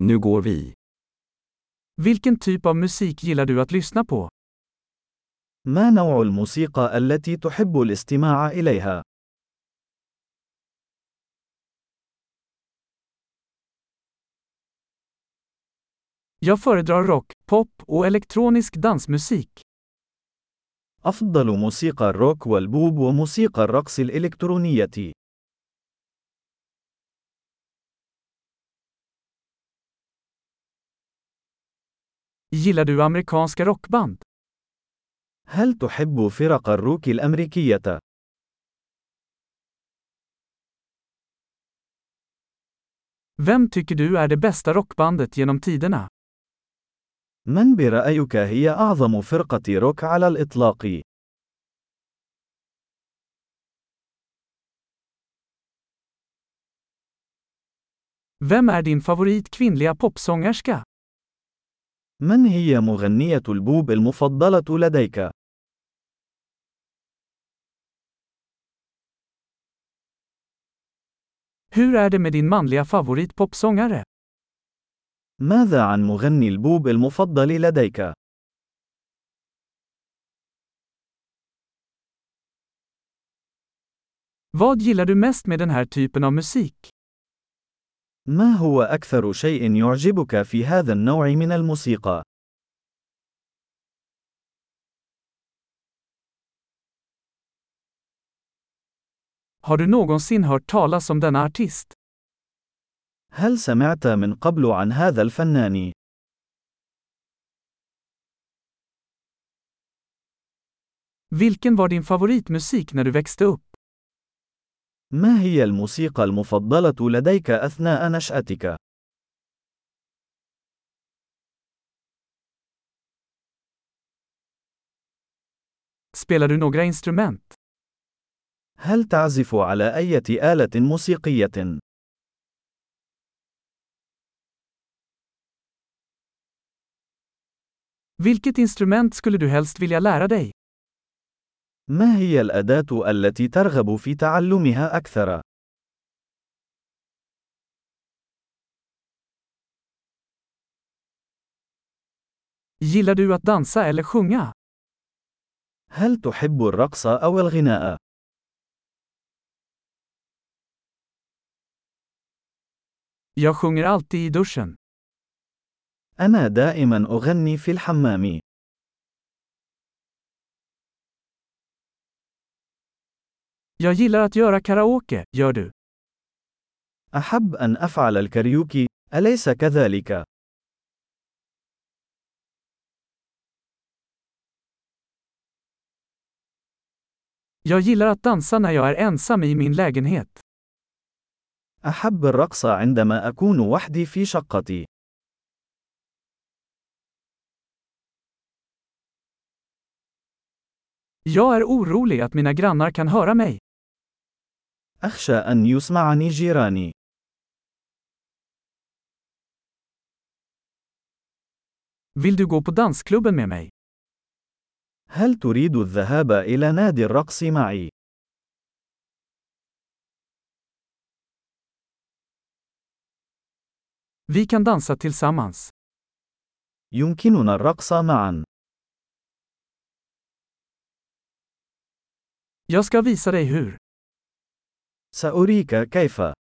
Nu går vi. Vilken typ av musik gillar du att lyssna på? ما نوع الموسيقى التي تحب الاستماع إليها؟ Jag föredrar rock, pop och elektronisk dansmusik. أفضل موسيقى الروك والبوب وموسيقى الرقص الإلكترونية. Gillar du amerikanska rockband? هل تحب فرق الروك الأمريكية؟ Vem tycker du är det bästa rockbandet genom tiderna? من برأيك هي أعظم فرقة روك على الإطلاق؟ Vem är din favorit kvinnliga popsångerska? من هي مغنية البوب المفضلة لديك؟ Hur är det med din manliga favorit popsångare? ماذا عن مغني البوب المفضل لديك؟ Vad gillar du mest med den här typen av musik? ما هو أكثر شيء يعجبك في هذا النوع من الموسيقى؟ Har du någonsin hört talas om denna artist? هل سمعت من قبل عن هذا الفنان؟ Vilken var din favoritmusik när du växte upp? ما هي الموسيقى المفضلة لديك أثناء نشأتك؟ Spelar du några instrument? هل تعزف على أي آلة موسيقية؟ Vilket instrument skulle du helst vilja lära dig? ما هي الأداة التي ترغب في تعلمها أكثر؟ Gillar du att dansa eller sjunga? هل تحب الرقص أو الغناء؟ Jag sjunger alltid i duschen. أنا دائما أغني في الحمام. Jag gillar att göra karaoke, gör du? أحب أن أفعل الكاريوكي، أليس كذلك؟ Jag gillar att dansa när jag är ensam i min lägenhet. أحب الرقص عندما أكون وحدي في شقتي. Jag är orolig att mina grannar kan höra mig. أخشى أن يسمعني جيراني. Vill du gå på dansklubben med mig? هل تريد الذهاب إلى نادي الرقص معي؟ Vi kan dansa tillsammans. يمكننا الرقص معا. Jag ska visa dig hur. Sa Orica Kaifa